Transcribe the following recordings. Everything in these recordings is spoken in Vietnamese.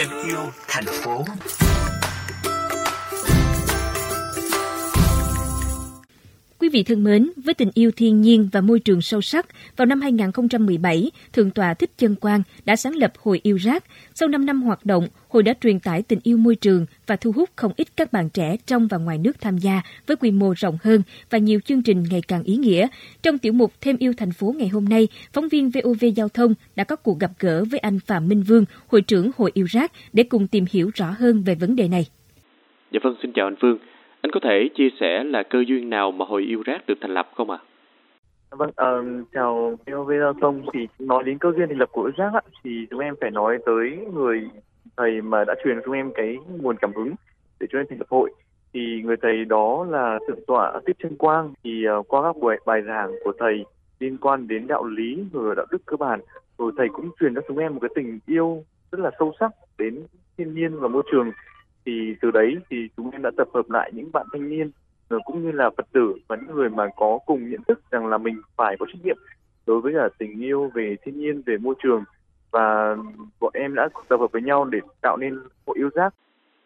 thêm yêu thành phố. Vị thân mến, với tình yêu thiên nhiên và môi trường sâu sắc, vào năm 2017, Thượng tọa Thích Chân Quang đã sáng lập Hội Yêu Rác. Sau 5 năm hoạt động, hội đã truyền tải tình yêu môi trường và thu hút không ít các bạn trẻ trong và ngoài nước tham gia với quy mô rộng hơn và nhiều chương trình ngày càng ý nghĩa. Trong tiểu mục Thêm yêu thành phố ngày hôm nay, phóng viên VOV Giao thông đã có cuộc gặp gỡ với anh Phạm Minh Vương, hội trưởng Hội Yêu Rác để cùng tìm hiểu rõ hơn về vấn đề này. Dạ vâng, xin chào anh Phương. Anh có thể chia sẻ là cơ duyên nào mà Hội Yêu Rác được thành lập không ạ? À? Vâng, uh, chào VOV Giao thông. Thì nói đến cơ duyên thành lập của Rác á, thì chúng em phải nói tới người thầy mà đã truyền cho chúng em cái nguồn cảm hứng để chúng em thành lập hội. Thì người thầy đó là thượng tọa Tiếp Chân Quang. Thì uh, qua các buổi bài giảng của thầy liên quan đến đạo lý và đạo đức cơ bản, rồi thầy cũng truyền cho chúng em một cái tình yêu rất là sâu sắc đến thiên nhiên và môi trường thì từ đấy thì chúng em đã tập hợp lại những bạn thanh niên cũng như là phật tử và những người mà có cùng nhận thức rằng là mình phải có trách nhiệm đối với cả tình yêu về thiên nhiên về môi trường. Và bọn em đã tập hợp với nhau để tạo nên hội yêu rác.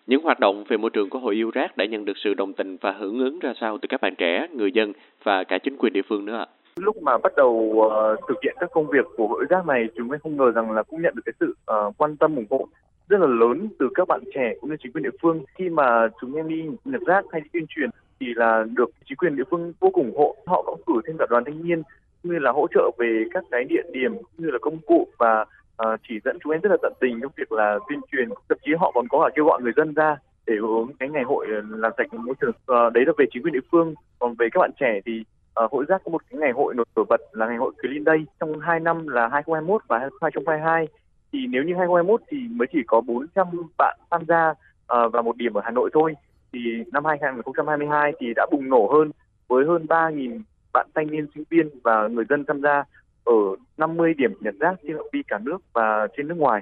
Những hoạt động về môi trường của hội yêu rác đã nhận được sự đồng tình và hưởng ứng ra sao từ các bạn trẻ, người dân và cả chính quyền địa phương nữa ạ? Lúc mà bắt đầu uh, thực hiện các công việc của hội rác này, chúng em không ngờ rằng là cũng nhận được cái sự uh, quan tâm ủng hộ rất là lớn từ các bạn trẻ cũng như chính quyền địa phương. Khi mà chúng em đi nhặt rác hay đi tuyên truyền thì là được chính quyền địa phương vô cùng ủng hộ. Họ cũng cử thêm cả đoàn thanh niên cũng như là hỗ trợ về các cái địa điểm cũng như là công cụ và uh, chỉ dẫn chúng em rất là tận tình trong việc là tuyên truyền. Thậm chí họ còn có cả kêu gọi người dân ra để hưởng cái ngày hội ờ, làm sạch môi trường. Uh, đấy là về chính quyền địa phương. Còn về các bạn trẻ thì uh, hội rác có một cái ngày hội nổi bật là ngày hội Clean Day trong hai năm là 2021 và 2022 thì nếu như 2021 thì mới chỉ có 400 bạn tham gia uh, vào một điểm ở Hà Nội thôi thì năm 2022 thì đã bùng nổ hơn với hơn 3.000 bạn thanh niên sinh viên và người dân tham gia ở 50 điểm nhặt rác trên phạm vi cả nước và trên nước ngoài.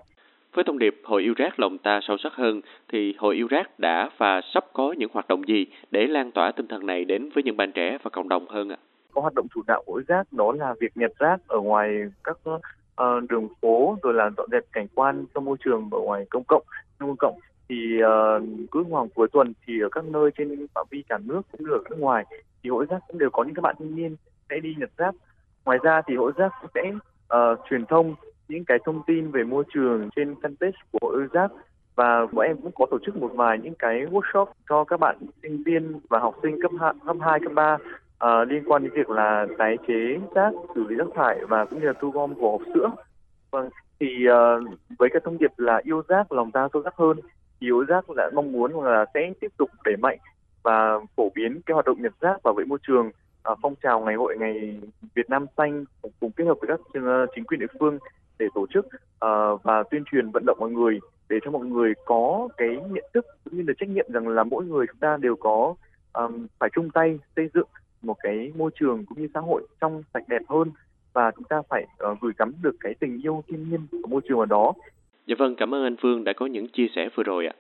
Với thông điệp Hội yêu rác lòng ta sâu sắc hơn thì Hội yêu rác đã và sắp có những hoạt động gì để lan tỏa tinh thần này đến với những bạn trẻ và cộng đồng hơn ạ? Có hoạt động chủ đạo của rác đó là việc nhặt rác ở ngoài các uh, đường phố rồi là dọn dẹp cảnh quan trong môi trường ở ngoài công cộng trong công cộng. Thì uh, cứ hoàng cuối tuần thì ở các nơi trên phạm vi cả nước cũng như ở nước ngoài thì hội rác cũng đều có những các bạn thanh niên sẽ đi nhặt rác. Ngoài ra thì hội rác cũng sẽ uh, truyền thông những cái thông tin về môi trường trên fanpage của hội rác. Và bọn em cũng có tổ chức một vài những cái workshop cho các bạn sinh viên và học sinh cấp 2, cấp 2, cấp 3 uh, liên quan đến việc là tái chế rác, xử lý rác thải và cũng như là thu gom của hộp sữa. Vâng, thì uh, với cái thông điệp là yêu rác, lòng ta sâu sắc hơn, thì yêu rác đã mong muốn là sẽ tiếp tục đẩy mạnh và phổ biến cái hoạt động nhặt rác bảo vệ môi trường uh, phong trào ngày hội ngày Việt Nam xanh cùng kết hợp với các ờ, chính quyền địa phương để tổ chức uh, và tuyên truyền vận động mọi người để cho mọi người có cái nhận thức cũng như là trách nhiệm rằng là mỗi người chúng ta đều có um, phải chung tay xây dựng một cái môi trường cũng như xã hội trong sạch đẹp hơn và chúng ta phải uh, gửi gắm được cái tình yêu thiên nhiên của môi trường ở đó. Dạ vâng, cảm ơn anh Phương đã có những chia sẻ vừa rồi ạ.